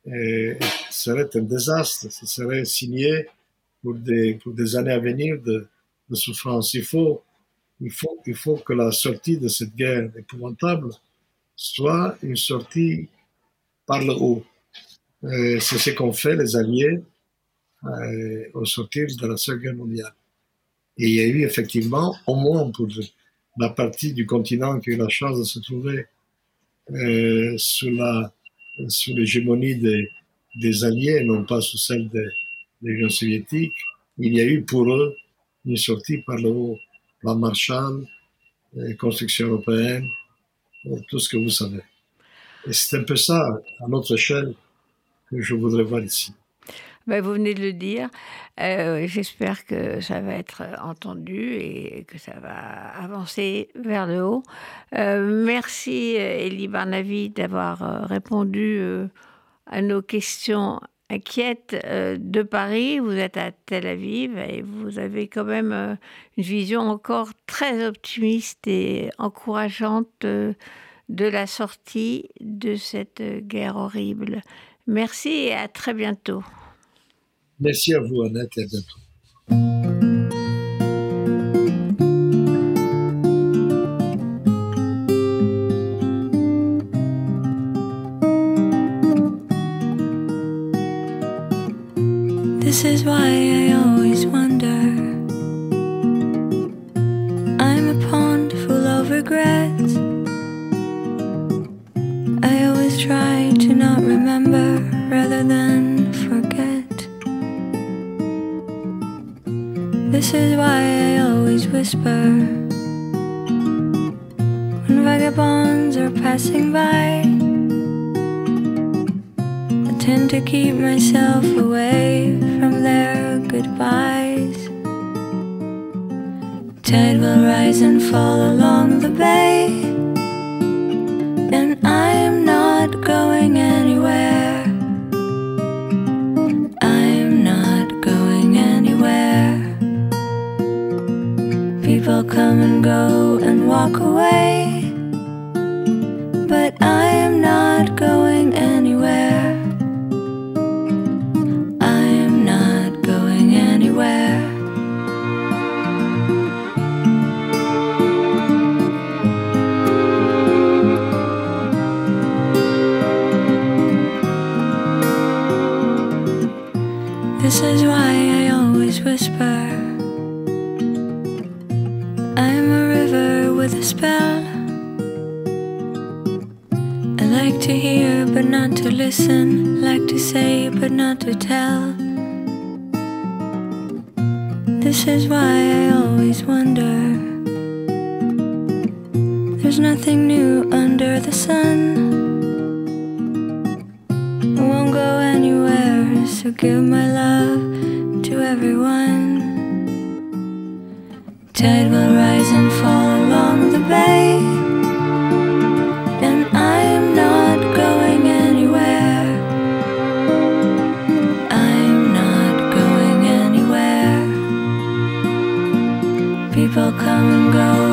euh, serait un désastre, ce serait signé pour des, pour des années à venir de, de souffrance. Il faut, il, faut, il faut que la sortie de cette guerre épouvantable soit une sortie par le haut. C'est ce qu'ont fait les Alliés euh, au sortir de la Seconde Guerre mondiale. Et il y a eu effectivement, au moins pour la partie du continent qui a eu la chance de se trouver euh, sous l'hégémonie des, des Alliés, non pas sous celle des, des Unions soviétiques, il y a eu pour eux une sortie par le la Marshall, construction européenne, tout ce que vous savez. Et c'est un peu ça, à notre échelle, que je voudrais voir ici. Ben, vous venez de le dire. Euh, J'espère que ça va être entendu et que ça va avancer vers le haut. Euh, merci, Elie Barnavi, d'avoir euh, répondu euh, à nos questions inquiètes euh, de Paris. Vous êtes à Tel Aviv et vous avez quand même une vision encore très optimiste et encourageante de la sortie de cette guerre horrible. Merci et à très bientôt. Merci à vous, Annette, et à bientôt. This is why I always wonder. I'm a pond full of regrets. I always try to not remember rather than forget. This is why I always whisper when vagabonds are passing by. I tend to keep myself away from their goodbyes. Tide will rise and fall along the bay. And I am not going anywhere. I'm not going anywhere. People come and go and walk away. To tell. This is why I always wonder. There's nothing new under the sun. I won't go anywhere, so give my love to everyone. Tide will rise and fall along the bay. Come and go